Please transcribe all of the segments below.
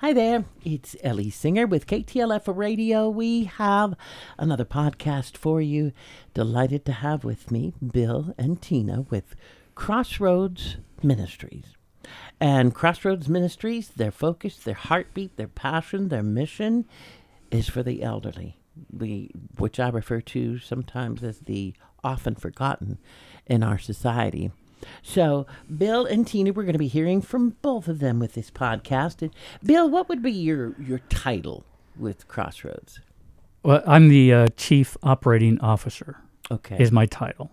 Hi there, it's Ellie Singer with KTLF Radio. We have another podcast for you. Delighted to have with me Bill and Tina with Crossroads Ministries. And Crossroads Ministries, their focus, their heartbeat, their passion, their mission is for the elderly, which I refer to sometimes as the often forgotten in our society. So, Bill and Tina, we're going to be hearing from both of them with this podcast. And Bill, what would be your your title with Crossroads? Well, I'm the uh, chief operating officer. Okay. Is my title.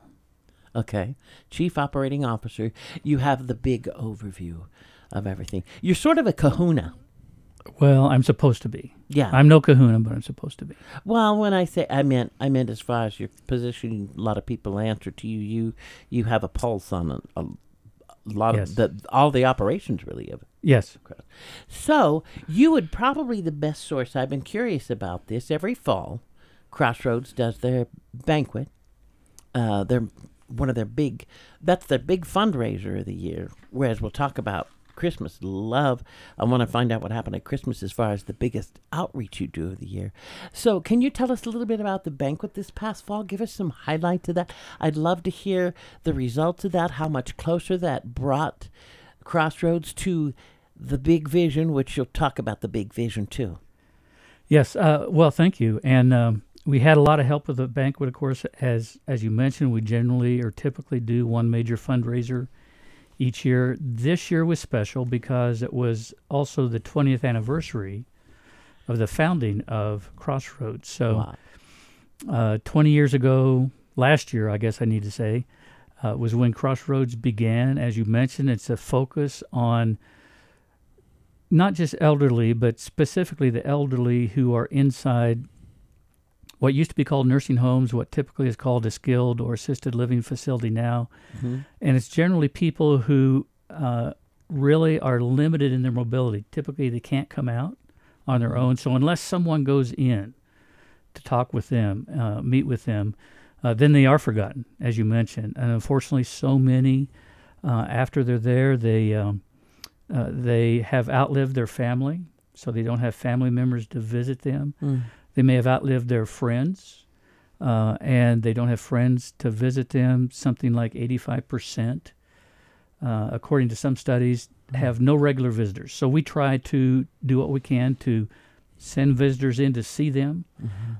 Okay. Chief operating officer. You have the big overview of everything. You're sort of a kahuna. Well, I'm supposed to be. Yeah. I'm no kahuna, but I'm supposed to be. Well, when I say I meant I meant as far as your position, a lot of people answer to you. You you have a pulse on a, a lot Yes. of the all the operations really of Yes. So you would probably the best source. I've been curious about this. Every fall, Crossroads does their banquet. Uh, they're one of their big. That's their big fundraiser of the year. Whereas we'll talk about Christmas. Love. I want to find out what happened at Christmas as far as the biggest outreach you do of the year. So can you tell us a little bit about the banquet this past fall? Give us some highlight to that. I'd love to hear the results of that. How much closer that brought Crossroads to the big vision, which you'll talk about the big vision too. Yes. Uh, well, thank you. And um, we had a lot of help with the banquet, of course. As as you mentioned, we generally or typically do one major fundraiser each year. This year was special because it was also the 20th anniversary of the founding of Crossroads. So, Wow. uh, 20 years ago, last year, I guess I need to say, uh, was when Crossroads began. As you mentioned, it's a focus on not just elderly, but specifically the elderly who are inside what used to be called nursing homes, what typically is called a skilled or assisted living facility now. Mhm. And it's generally people who uh, really are limited in their mobility. Typically, they can't come out on their own. So, unless someone goes in to talk with them, uh, meet with them, uh, then they are forgotten, as you mentioned. And unfortunately, so many uh, after they're there, they um, uh, they have outlived their family, so they don't have family members to visit them. Mm. They may have outlived their friends, uh, and they don't have friends to visit them. Something like 85%, uh, according to some studies, have no regular visitors. So we try to do what we can to send visitors in to see them,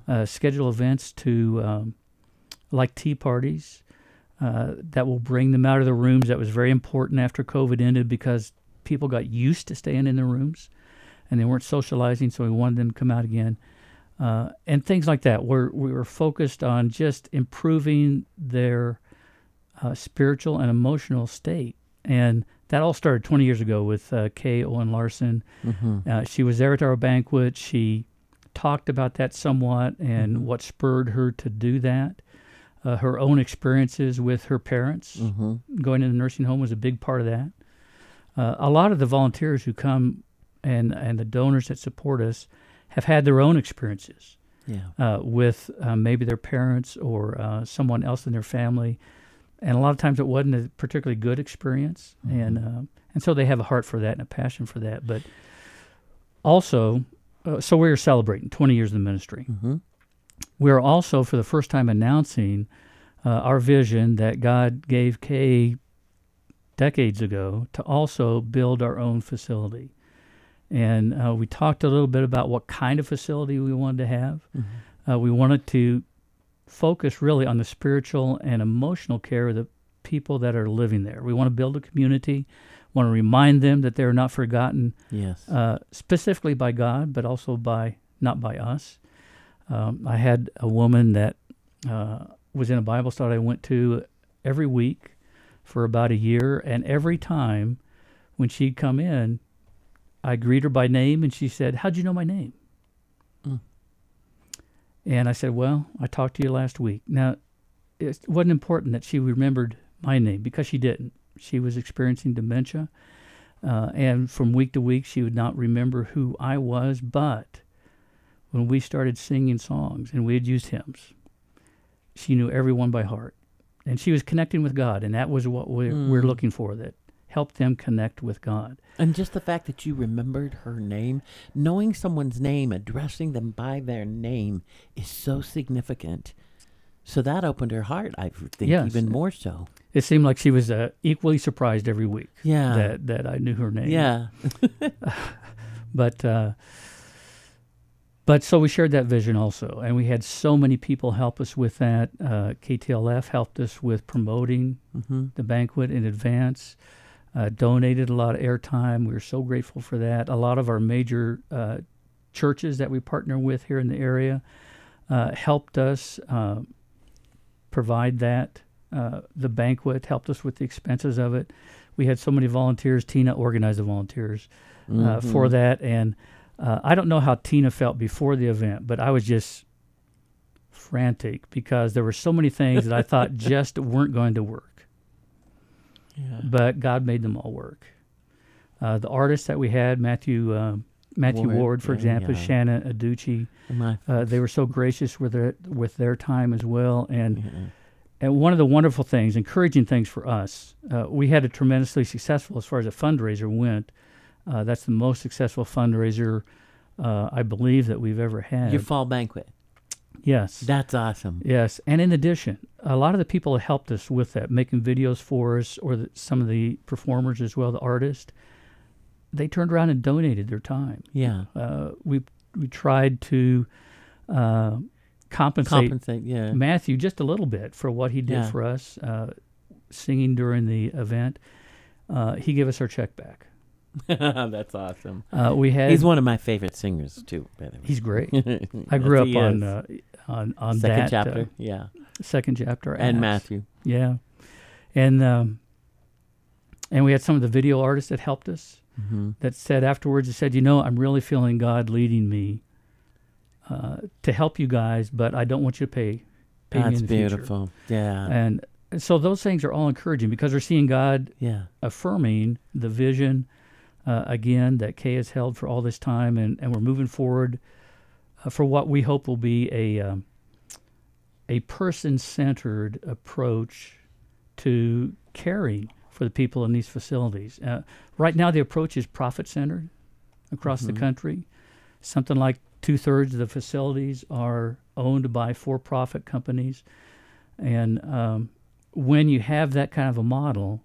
uh, schedule events to, um, like tea parties, uh, that will bring them out of the rooms. That was very important after COVID ended because people got used to staying in their rooms and they weren't socializing, so we wanted them to come out again. Uh, and things like that. We're, we were focused on just improving their uh, spiritual and emotional state. And that all started 20 years ago with uh, Kay Owen Larson. Mm-hmm. Uh, she was there at our banquet. She talked about that somewhat and what spurred her to do that. Uh, her own experiences with her parents Mm-hmm. going to the nursing home was a big part of that. Uh, a lot of the volunteers who come and and the donors that support us have had their own experiences Yeah. uh, with uh, maybe their parents or uh, someone else in their family, and a lot of times it wasn't a particularly good experience, and uh, and so they have a heart for that and a passion for that. But also, uh, so we are celebrating 20 years of the ministry. Mm-hmm. We're also for the first time announcing uh, our vision that God gave Kay decades ago to also build our own facility. And uh, we talked a little bit about what kind of facility we wanted to have. Uh, we wanted to focus really on the spiritual and emotional care of the people that are living there. We want to build a community, want to remind them that they're not forgotten, Yes. uh, specifically by God, but also by not by us. Um, I had a woman that uh, was in a Bible study I went to every week for about a year, and every time when she'd come in, I greet her by name, and she said, "How'd you know my name?" Mm. And I said, "Well, I talked to you last week." Now, it wasn't important that she remembered my name because she didn't. She was experiencing dementia, uh, and from week to week, she would not remember who I was. But when we started singing songs and we had used hymns, she knew everyone by heart, and she was connecting with God, and that was what we're, we're Mm. looking for. That help them connect with God. And just the fact that you remembered her name, knowing someone's name, addressing them by their name is so significant. So that opened her heart, I think, Yes. even more so. It seemed like she was uh, equally surprised every week Yeah. that that I knew her name. yeah. but uh, but so we shared that vision also, and we had so many people help us with that. Uh, KTLF helped us with promoting hmm the banquet in advance, uh, donated a lot of airtime. We were so grateful for that. A lot of our major uh, churches that we partner with here in the area uh, helped us uh, provide that. Uh, the banquet helped us with the expenses of it. We had so many volunteers. Tina organized the volunteers uh, for Mhm. that, and uh, I don't know how Tina felt before the event, but I was just frantic because there were so many things that I thought just weren't going to work Yeah. but God made them all work. Uh, the artists that we had, Matthew uh, Matthew Ward, Ward, for yeah, example, yeah. Shanna Aducci, uh, they were so gracious with their with their time as well. And yeah. and one of the wonderful things, encouraging things for us, uh, we had a tremendously successful as far as a fundraiser went. Uh, that's the most successful fundraiser uh, I believe that we've ever had. Your fall banquet. Yes, That's awesome. Yes, and in addition, a lot of the people that helped us with that, making videos for us, or the, some of the performers as well, the artists, they turned around and donated their time. Yeah. Uh, we we tried to uh, compensate Compensate. Yeah. Matthew just a little bit for what he did Yeah. for us, uh, singing during the event. Uh, he gave us our check back. That's awesome. Uh, we had He's one of my favorite singers too. By the way. he's great. I grew he up on, uh, on on second that chapter. Uh, yeah. second chapter And Acts. Matthew. Yeah, and um, and we had some of the video artists that helped us hmm that said afterwards. They said, you know, I'm really feeling God leading me uh, to help you guys, but I don't want you to pay pay me That's the future. beautiful. Yeah. And so those things are all encouraging because we're seeing God yeah. affirming the vision uh, again that Kay has held for all this time, and, and we're moving forward uh, for what we hope will be a um, a person centered approach to caring for the people in these facilities. Uh, right now, the approach is profit centered across the Mhm. country. Something like two thirds of the facilities are owned by for profit companies, and um, when you have that kind of a model,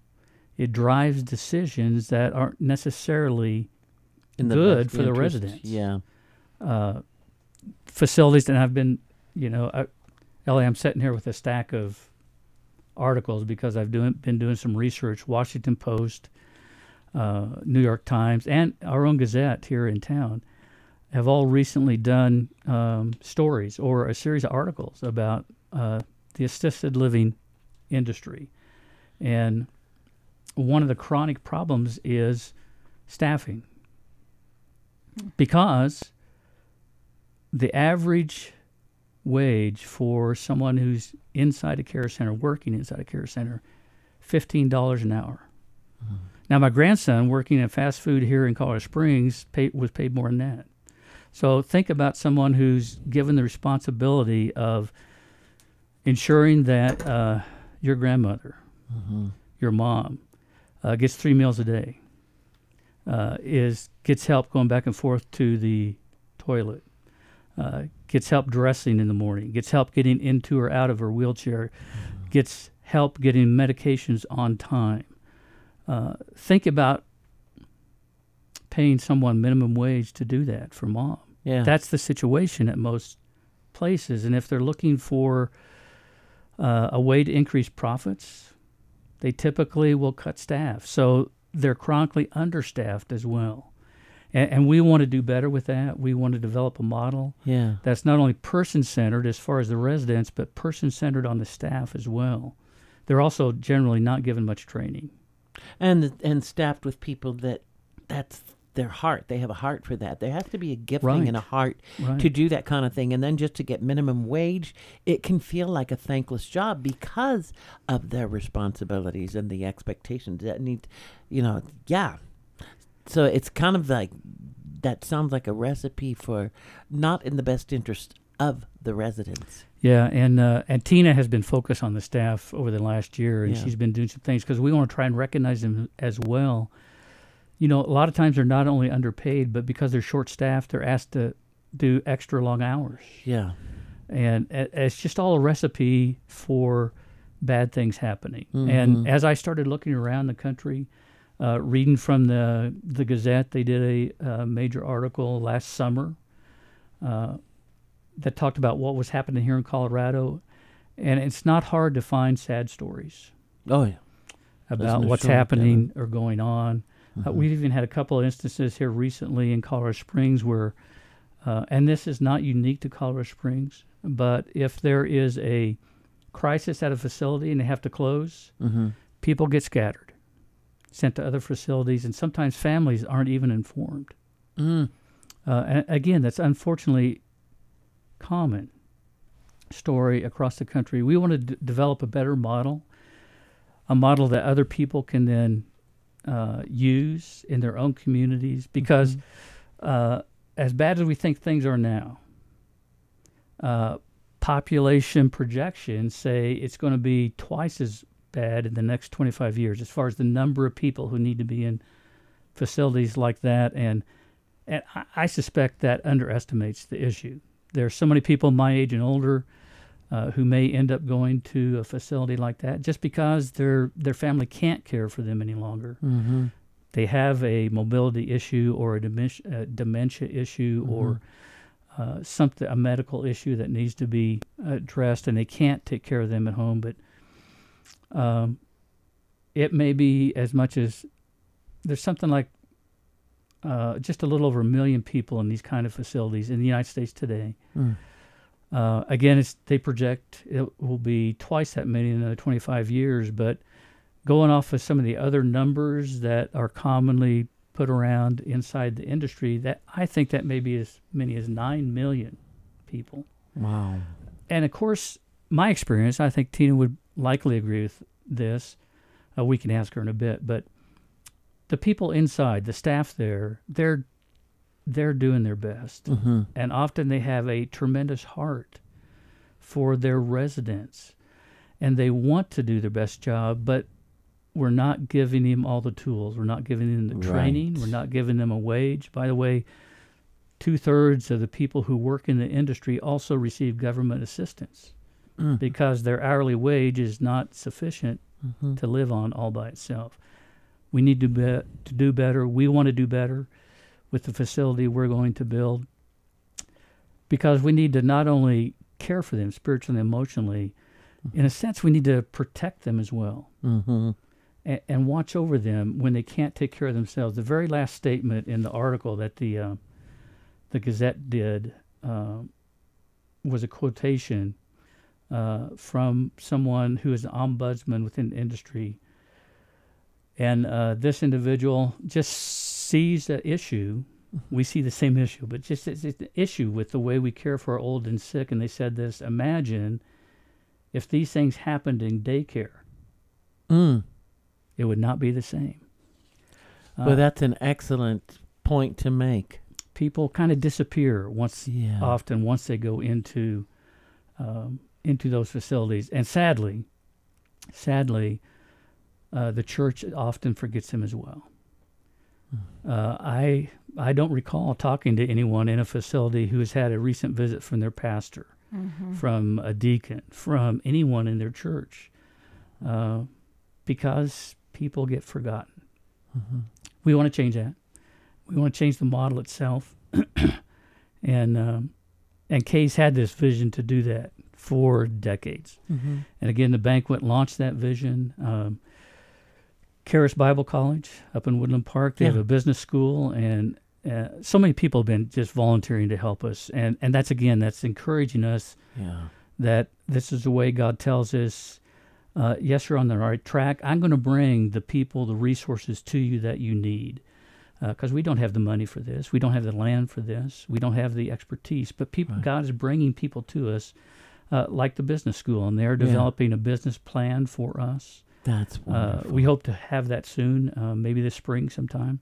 it drives decisions that aren't necessarily In Good for the residents. Yeah. uh, facilities. And I've been, you know, I, Ellie, I'm sitting here with a stack of articles because I've doing, been doing some research. Washington Post, uh, New York Times, and our own Gazette here in town have all recently done um, stories or a series of articles about uh, the assisted living industry. And one of the chronic problems is staffing because the average wage for someone who's inside a care center, working inside a care center, fifteen dollars an hour. Now, my grandson working at fast food here in Colorado Springs pay, was paid more than that. So think about someone who's given the responsibility of ensuring that uh, your grandmother, hmm your mom, uh, gets three meals a day, uh, is gets help going back and forth to the toilet, uh, gets help dressing in the morning, gets help getting into or out of her wheelchair, gets help getting medications on time. Uh, think about paying someone minimum wage to do that for mom. Yeah. That's the situation at most places. And if they're looking for uh, a way to increase profits, they typically will cut staff. So they're chronically understaffed as well. And, and we want to do better with that. We want to develop a model yeah. that's not only person centered as far as the residents, but person centered on the staff as well. They're also generally not given much training. And and staffed with people that that's their heart. They have a heart for that. There has to be a gifting Right. and a heart Right. to do that kind of thing. And then just to get minimum wage, it can feel like a thankless job because of their responsibilities and the expectations that need, you know, yeah. So it's kind of like that sounds like a recipe for not in the best interest of the residents. Yeah, and uh, and Tina has been focused on the staff over the last year, and Yeah. she's been doing some things because we want to try and recognize them as well. You know, a lot of times they're not only underpaid, but because they're short staffed, they're asked to do extra long hours, Yeah. and it- it's just all a recipe for bad things happening. Mhm. And as I started looking around the country, uh, reading from the the Gazette, they did a, uh major article last summer uh, that talked about what was happening here in Colorado, and it's not hard to find sad stories Oh yeah. about no what's happening or going on. Uh, Mhm. we've even had a couple of instances here recently in Colorado Springs where, uh, and this is not unique to Colorado Springs, but if there is a crisis at a facility and they have to close, Mm-hmm. people get scattered, sent to other facilities, and sometimes families aren't even informed. Mm. Uh, again, that's unfortunately common story across the country. We want to d- develop a better model, a model that other people can then uh, use in their own communities. Because uh, as bad as we think things are now, uh, population projections say it's going to be twice as bad in the next 25 years as far as the number of people who need to be in facilities like that and and I, I suspect that underestimates the issue. There are so many people my age and older uh, who may end up going to a facility like that just because their their family can't care for them any longer. Mm-hmm. They have a mobility issue or a dementia, uh, dementia issue or uh, something a medical issue that needs to be addressed, and they can't take care of them at home. But um, it may be as much as there's something like uh, just a little over a million people in these kind of facilities in the United States today. Mm. Uh, again, it's they project it will be twice that many in another 25 years. But going off of some of the other numbers that are commonly put around inside the industry, that I think that may be as many as nine million people. Wow. And of course, my experience, I think Tina would likely agree with this. Uh, we can ask her in a bit, but the people inside, the staff there, they're they're doing their best, Mm-hmm. and often they have a tremendous heart for their residents, and they want to do their best job, but we're not giving them all the tools. We're not giving them the training. Right. We're not giving them a wage. By the way, two thirds of the people who work in the industry also receive government assistance Mm. because their hourly wage is not sufficient Mm-hmm. to live on all by itself. We need to be, to do better. We want to do better with the facility we're going to build because we need to not only care for them spiritually and emotionally, in a sense, we need to protect them as well Mm-hmm. and, and watch over them when they can't take care of themselves. The very last statement in the article that the uh, the Gazette did uh, was a quotation uh, from someone who is an ombudsman within the industry, and uh, this individual just sees the issue. We see the same issue, but just it's, it's an issue with the way we care for our old and sick. And they said this: Imagine if these things happened in daycare Mm. it would not be the same. Uh, But that's an excellent point to make. people kind of disappear once, Yeah. often once they go into um, into those facilities, and sadly, sadly, uh, the church often forgets them as well. Uh, I I don't recall talking to anyone in a facility who has had a recent visit from their pastor, from a deacon, from anyone in their church, uh, because people get forgotten. Mm-hmm. We want to change that. We want to change the model itself, and um, and Kay's had this vision to do that for decades. Mm-hmm. And again, the banquet launched that vision. Um, Charis Bible College up in Woodland Park, they have a business school, and uh, so many people have been just volunteering to help us. And and that's again, that's encouraging us Yeah. that this is the way God tells us. Uh, yes, you're on the right track. I'm going to bring the people, the resources to you that you need, because we don't have the money for this, we don't have the land for this, we don't have the expertise. But people, Right. God is bringing people to us, uh, like the business school, and they're Yeah. developing a business plan for us. That's Uh, wonderful. we hope to have that soon, uh, maybe this spring sometime.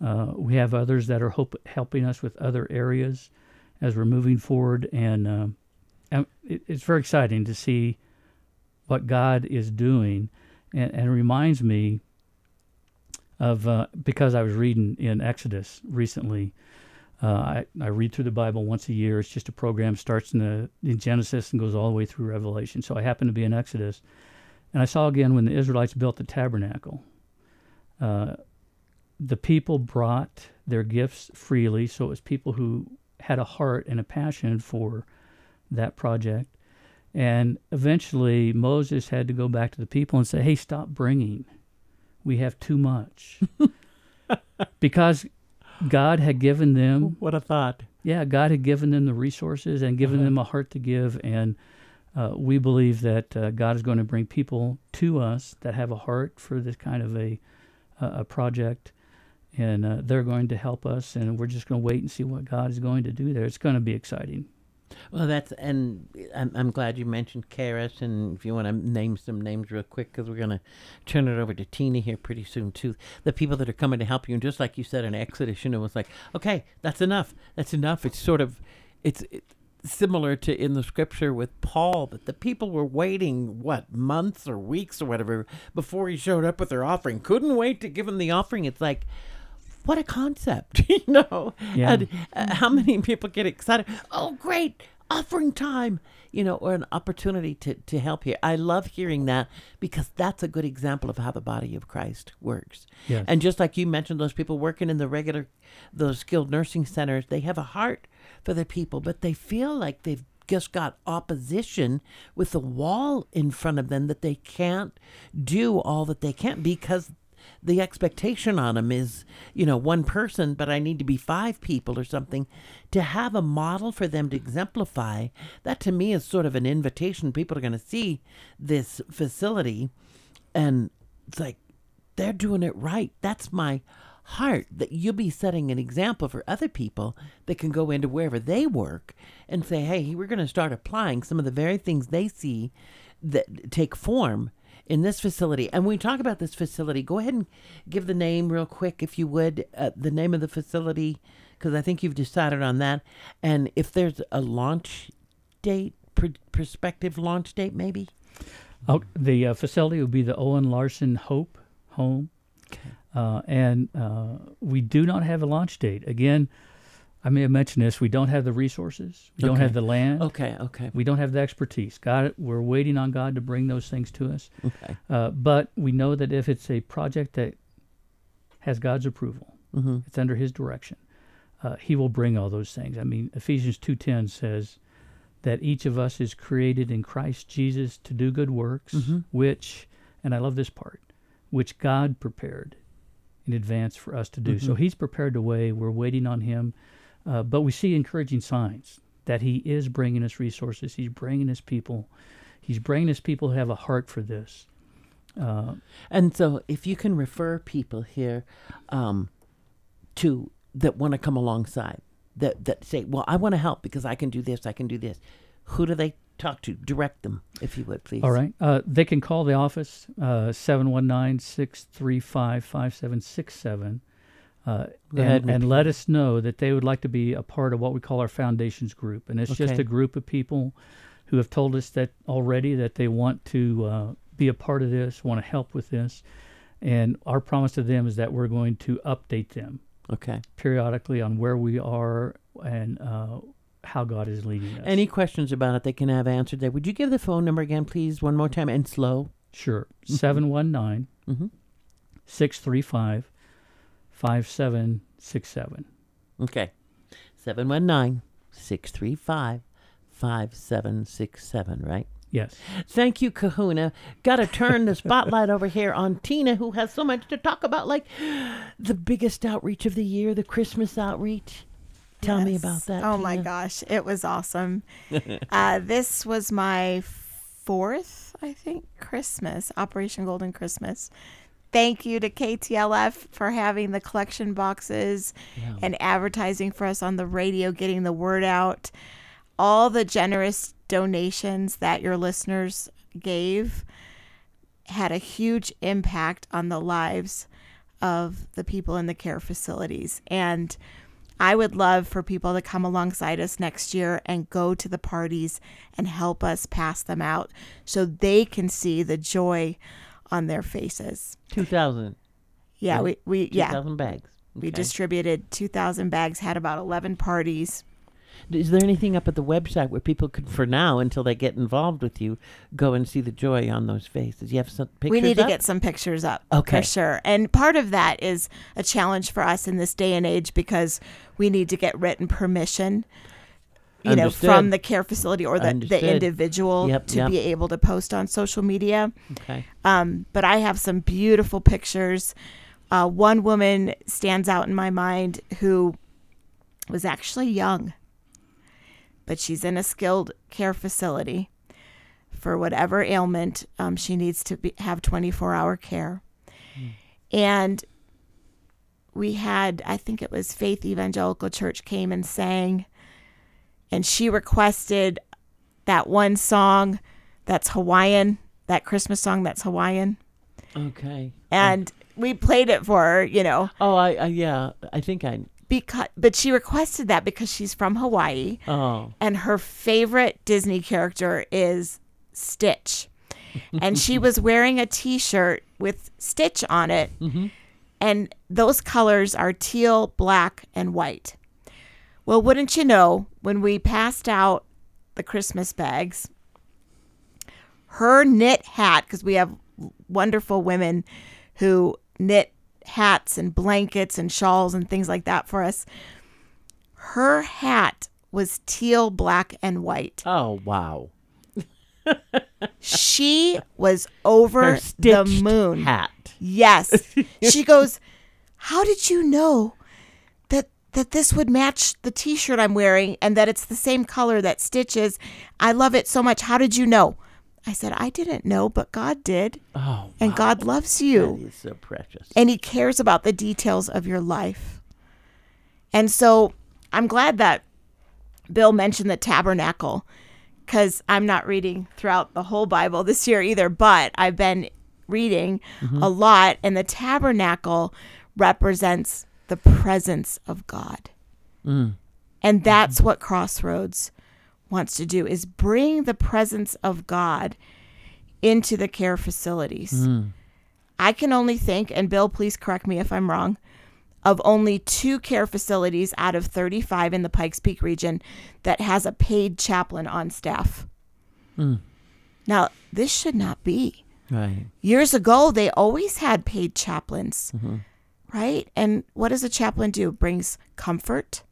Uh, we have others that are hope, helping us with other areas, as we're moving forward, and, um, and it, it's very exciting to see what God is doing, and, and it reminds me of uh, because I was reading in Exodus recently. Uh, I, I read through the Bible once a year. It's just a program starts in the in Genesis and goes all the way through Revelation. So I happened to be in Exodus, and I saw again when the Israelites built the tabernacle. Uh, the people brought their gifts freely, so it was people who had a heart and a passion for that project. And eventually, Moses had to go back to the people and say, "Hey, stop bringing. We have too much." because God had given them What a thought. yeah, God had given them the resources and given Uh-huh. them a heart to give, and uh, we believe that uh, God is going to bring people to us that have a heart for this kind of a a project, and uh, they're going to help us, and we're just going to wait and see what God is going to do there. It's going to be exciting. Well, that's and I'm, I'm glad you mentioned Charis, and if you want to name some names real quick, because we're to turn it over to Tina here pretty soon too. The people that are coming to help you, and just like you said in Exodus, you know, it's like, okay, that's enough. That's enough. It's sort of, it's. It, Similar to in the scripture with Paul, that the people were waiting what months or weeks or whatever before he showed up with their offering. Couldn't wait to give him the offering. It's like, what a concept, you know. Yeah. And uh, how many people get excited? Oh, great offering time, you know, or an opportunity to to help here. I love hearing that because that's a good example of how the body of Christ works. Yes. And just like you mentioned, those people working in the regular, those skilled nursing centers, they have a heart for their people, but they feel like they've just got opposition with the wall in front of them that they can't do all that they can because the expectation on them is, you know, one person, but I need to be five people or something. To have a model for them to exemplify, that to me is sort of an invitation. People are going to see this facility and it's like, they're doing it right. That's my heart that you'll be setting an example for other people that can go into wherever they work and say, hey, we're going to start applying some of the very things they see that take form in this facility. And when we talk about this facility, go ahead and give the name real quick, if you would, uh, the name of the facility, because I think you've decided on that. And if there's a launch date, pr- prospective launch date, maybe. Oh, the uh, facility will be the Owen Larson Hope Home. Okay. Uh, and uh, we do not have a launch date. Again, I may have mentioned this. We don't have the resources. We don't have the land. Okay, okay, We don't have the expertise. God, we're waiting on God to bring those things to us. okay. Uh, but we know that if it's a project that has God's approval, Mm-hmm. it's under His direction, uh, He will bring all those things. I mean, Ephesians two ten says that each of us is created in Christ Jesus to do good works, Mhm. which, and I love this part, which God prepared in advance for us to do. So Mhm. He's prepared the way. We're waiting on Him, uh, but we see encouraging signs that He is bringing us resources. He's bringing us people. He's bringing us people who have a heart for this. Uh, And so, if you can refer people here um, to that want to come alongside, that that say, "Well, I want to help because I can do this, I can do this." Who do they talk to? Direct them, if you would, please. All right. Uh, they can call the office, uh, 719 635 5767, uh, and, and let us know that they would like to be a part of what we call our foundations group. And it's just a group of people who have told us that already that they want to uh, be a part of this, want to help with this. And our promise to them is that we're going to update them Okay. periodically on where we are and uh, how God is leading us. Any questions about it, they can have answered there. Would you give the phone number again, please, one more time, and slow? Sure. 719 Mm-hmm. 635 5767. Okay. 719 635 5767, right? Yes. Thank you, Kahuna. Got to turn the spotlight over here on Tina, who has so much to talk about, like the biggest outreach of the year, the Christmas outreach. Tell me about that. Oh my gosh, it was awesome. uh, this was my fourth, I think, Christmas, Operation Golden Christmas. Thank you to KTLF for having the collection boxes Yeah. and advertising for us on the radio, getting the word out. All the generous donations that your listeners gave had a huge impact on the lives of the people in the care facilities. And I would love for people to come alongside us next year and go to the parties and help us pass them out so they can see the joy on their faces. 2,000. Yeah, Yeah. we, we yeah, 2,000 bags. we distributed 2,000 bags, had about 11 parties. Is there anything up at the website where people could, for now, until they get involved with you, go and see the joy on those faces? You have some pictures we need to up? get some pictures up Okay. for sure. And part of that is a challenge for us in this day and age because we need to get written permission. You know, from the care facility or the, the individual Yep, to yep. be able to post on social media. Okay. Um, but I have some beautiful pictures. Uh, one woman stands out in my mind who was actually young, but she's in a skilled care facility for whatever ailment um, she needs to be, have 24 hour care. And we had, I think it was Faith Evangelical Church came and sang, and she requested that one song that's Hawaiian, that Christmas song that's Hawaiian Okay. and we played it for her, you know, Oh, I, I yeah, I think I. because but she requested that because she's from Hawaii Oh, and her favorite Disney character is Stitch. and she was wearing a t-shirt with Stitch on it. Mm-hmm. And those colors are teal, black, and white. Well, wouldn't you know, when we passed out the Christmas bags, her knit hat, because we have wonderful women who knit hats and blankets and shawls and things like that for us. Her hat was teal, black, and white. oh, wow. She was over the moon. hat. Yes. she goes, "How did you know that this would match the t-shirt I'm wearing and that it's the same color that Stitch is? I love it so much. How did you know?" I said, "I didn't know, but God did, Oh, and wow. God loves That you, is so precious. and he cares about the details of your life." And so, I'm glad that Bill mentioned the tabernacle because I'm not reading throughout the whole Bible this year either, but I've been reading mm-hmm. a lot, and the tabernacle represents the presence of God. Mm. And that's what Crossroads wants to do is bring the presence of God into the care facilities. Mm. I can only think, and Bill, please correct me if I'm wrong, of only two care facilities out of 35 in the Pikes Peak region that has a paid chaplain on staff. Mm. Now, this should not be. Right. Years ago, they always had paid chaplains, mm-hmm. Right? And what does a chaplain do? Brings comfort,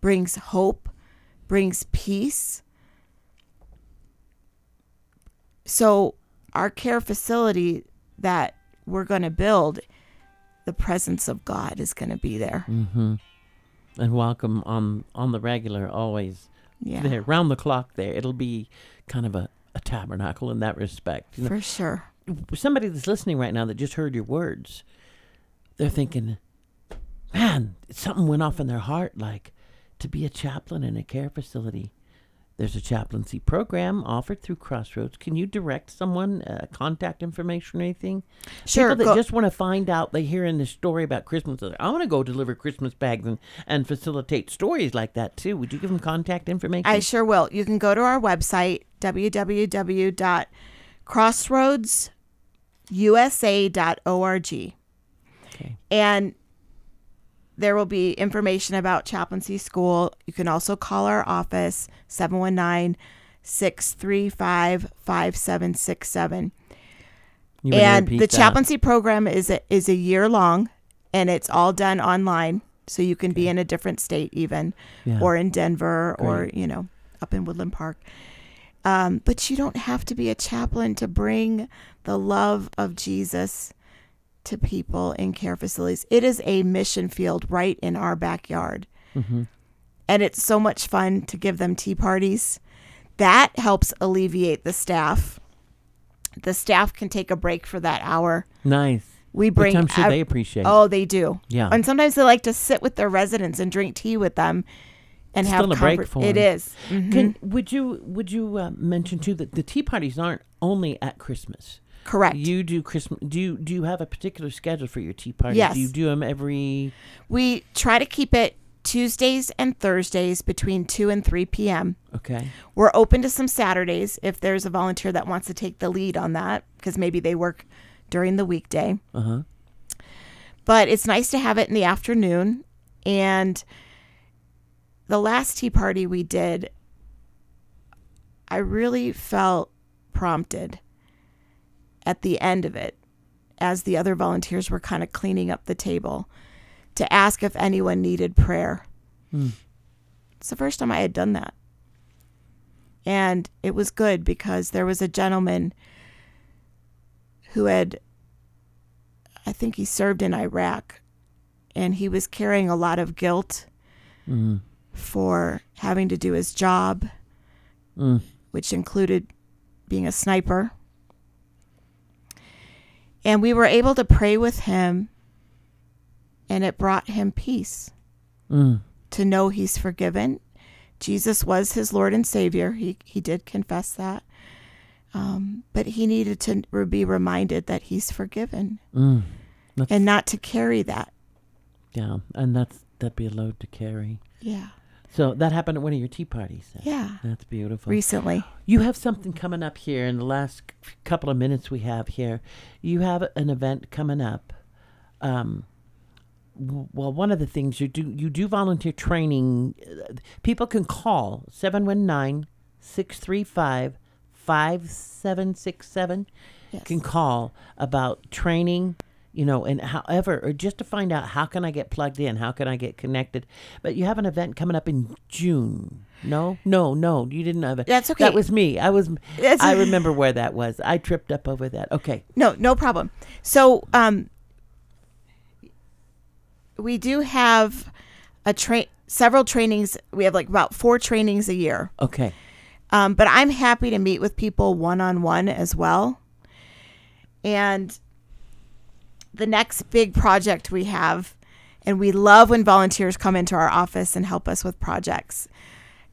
brings hope, brings peace. So, our care facility that we're going to build, the presence of God is going to be there. Mm-hmm. And welcome on on the regular, always Yeah, there, round the clock. There, it'll be kind of a, a tabernacle in that respect. You know, for sure. somebody that's listening right now that just heard your words, they're thinking, man, something went off in their heart, like to be a chaplain in a care facility. There's a chaplaincy program offered through Crossroads. Can you direct someone, uh, contact information or anything? Sure, People that go- just want to find out, they hear in this story about Christmas, I want to go deliver Christmas bags and, and facilitate stories like that too. Would you give them contact information? I sure will. You can go to our website, www.crossroadsusa.org. okay. And there will be information about chaplaincy school. You can also call our office, 719 635 5767. And the that? chaplaincy program is a, is a year long and it's all done online. So you can be in a different state, even, Yeah. or in Denver, or, you know, up in Woodland Park. Um, but you don't have to be a chaplain to bring the love of Jesus to people in care facilities. It is a mission field right in our backyard. Mhm. And it's so much fun to give them tea parties. That helps alleviate the staff. The staff can take a break for that hour. Nice. We Which bring I'm sure they appreciate. Oh, they do. Yeah. And sometimes they like to sit with their residents and drink tea with them and have Still a break for It is. Mhm. Can would you would you uh, mention too that the tea parties aren't only at Christmas? Correct. You do Christmas. Do you do you have a particular schedule for your tea parties? Yes. Do you do them every? we try to keep it Tuesdays and Thursdays between 2 and 3 p.m. Okay. We're open to some Saturdays if there's a volunteer that wants to take the lead on that because maybe they work during the weekday. Uh huh. But it's nice to have it in the afternoon. And the last tea party we did, I really felt prompted at the end of it, as the other volunteers were kind of cleaning up the table, to ask if anyone needed prayer. Mm. It's the first time I had done that. And it was good because there was a gentleman who had, I think he served in Iraq, and he was carrying a lot of guilt Mm. for having to do his job, Mm. which included being a sniper. And we were able to pray with him, and it brought him peace Mm. to know he's forgiven. Jesus was his Lord and Savior. He, he did confess that. Um, but he needed to be reminded that he's forgiven Mm. And not to carry that. yeah, and that's that'd be a load to carry. Yeah. So that happened at one of your tea parties. then. Yeah. That's beautiful. Recently. You have something coming up here in the last couple of minutes we have here. You have an event coming up. Um, well, one of the things you do, you do volunteer training. Uh, People can call 719 635 5767. Yes. Can call about training, you know, and however, or just to find out how can I get plugged in? How can I get connected? But you have an event coming up in June. No, no, no, you didn't have it. That's okay. That was me. I was. That's- I remember where that was. I tripped up over that. Okay. No, no problem. So, um, we do have a train, several trainings. We have like about four trainings a year. Okay. Um, but I'm happy to meet with people one on one as well. And the next big project we have, and we love when volunteers come into our office and help us with projects,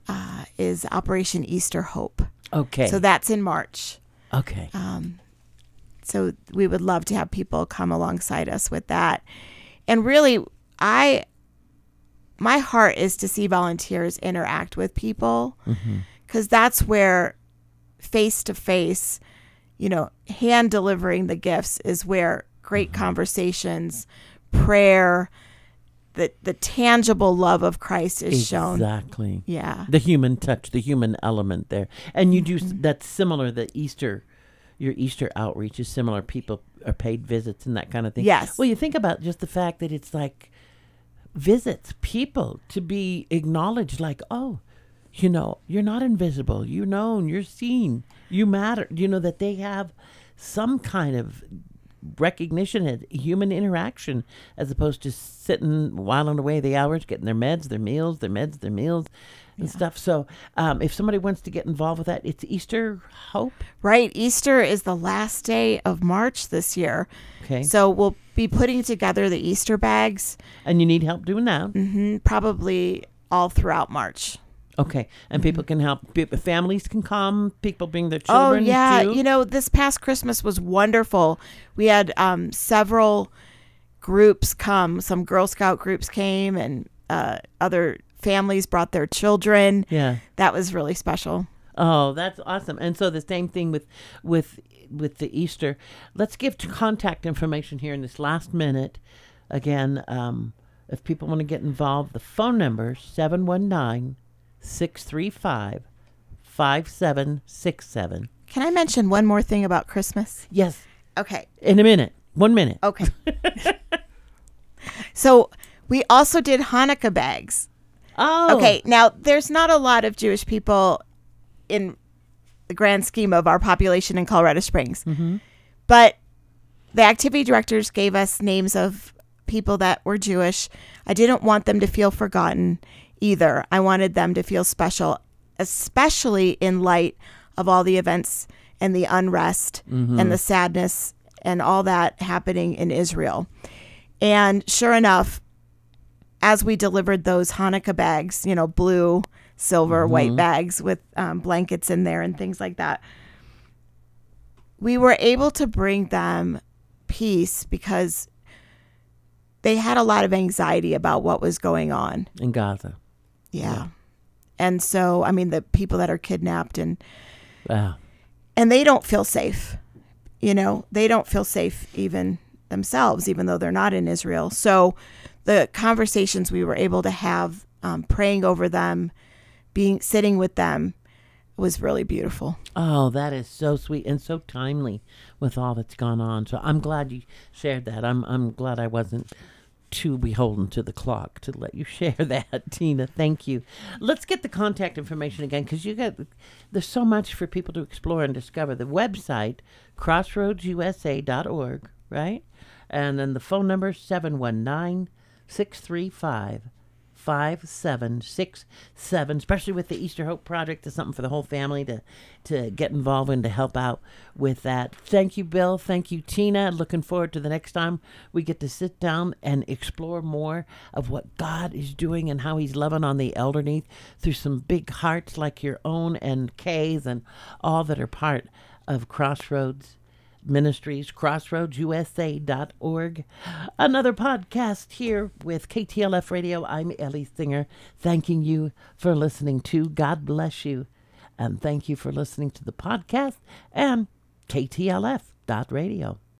uh, is Operation Easter Hope. Okay. So that's in March. okay. Um, so we would love to have people come alongside us with that. And really, I, my heart is to see volunteers interact with people because that's where face to face, you know, hand delivering the gifts is where great conversations, prayer, the, the tangible love of Christ is shown. Exactly. Yeah. The human touch, the human element there, and you do Mm-hmm. s that's similar. The Easter, your Easter outreach is similar. People are paid visits and that kind of thing. Yes. Well, you think about just the fact that it's like visits, people to be acknowledged, like, oh, you know, you're not invisible. You're known. You're seen. You matter. You know that they have some kind of recognition and human interaction as opposed to sitting whiling away the hours getting their meds their meals their meds their meals and stuff. So um, if somebody wants to get involved with that it's easter hope? Right. Easter is the last day of March this year. okay. So we'll be putting together the Easter bags. And you need help doing that. Hmm probably all throughout March. Okay and people can help families can come people bring their children. Oh, children yeah. too. You know, this past Christmas was wonderful. We had um, several groups come. Some Girl Scout groups came, and uh, other families brought their children. yeah That was really special. Oh, that's awesome. And so the same thing with with with the Easter. Let's give contact information here in this last minute. Again, um, if people want to get involved, the phone number 719-635-5767. Can I mention one more thing about Christmas? Yes, Okay. in a minute. 1 minute. Okay. so we also did Hanukkah bags. Oh. Okay, now there's not a lot of Jewish people in the grand scheme of our population in Colorado Springs, mm-hmm. but the activity directors gave us names of people that were Jewish. I didn't want them to feel forgotten either. I wanted them to feel special, especially in light of all the events and the unrest and the sadness and all that happening in Israel. And sure enough, as we delivered those Hanukkah bags, you know, blue, silver, white bags with um, blankets in there and things like that, we were able to bring them peace because they had a lot of anxiety about what was going on. In Gaza. Yeah. And so, I mean, the people that are kidnapped and Wow. and they don't feel safe. You know, they don't feel safe even themselves, even though they're not in Israel. So, the conversations we were able to have, um, praying over them, being sitting with them, was really beautiful. Oh, that is so sweet and so timely with all that's gone on. So I'm glad you shared that. I'm I'm glad I wasn't too beholden to the clock to let you share that, Tina. Thank you. Let's get the contact information again because you got there's so much for people to explore and discover. The website crossroadsusa.org, right? And then the phone number 719 635 5767 especially with the easter hope project is something for the whole family to to get involved in to help out with that. Thank you bill. Thank you tina. Looking forward to the next time we get to sit down and explore more of what god is doing and how he's loving on the elderly through some big hearts like your own and kay's and all that are part of crossroads Ministries, crossroadsusa.org. Another podcast here with KTLF Radio. I'm Ellie Singer, thanking you for listening to God Bless You. And thank you for listening to the podcast and KTLF.radio.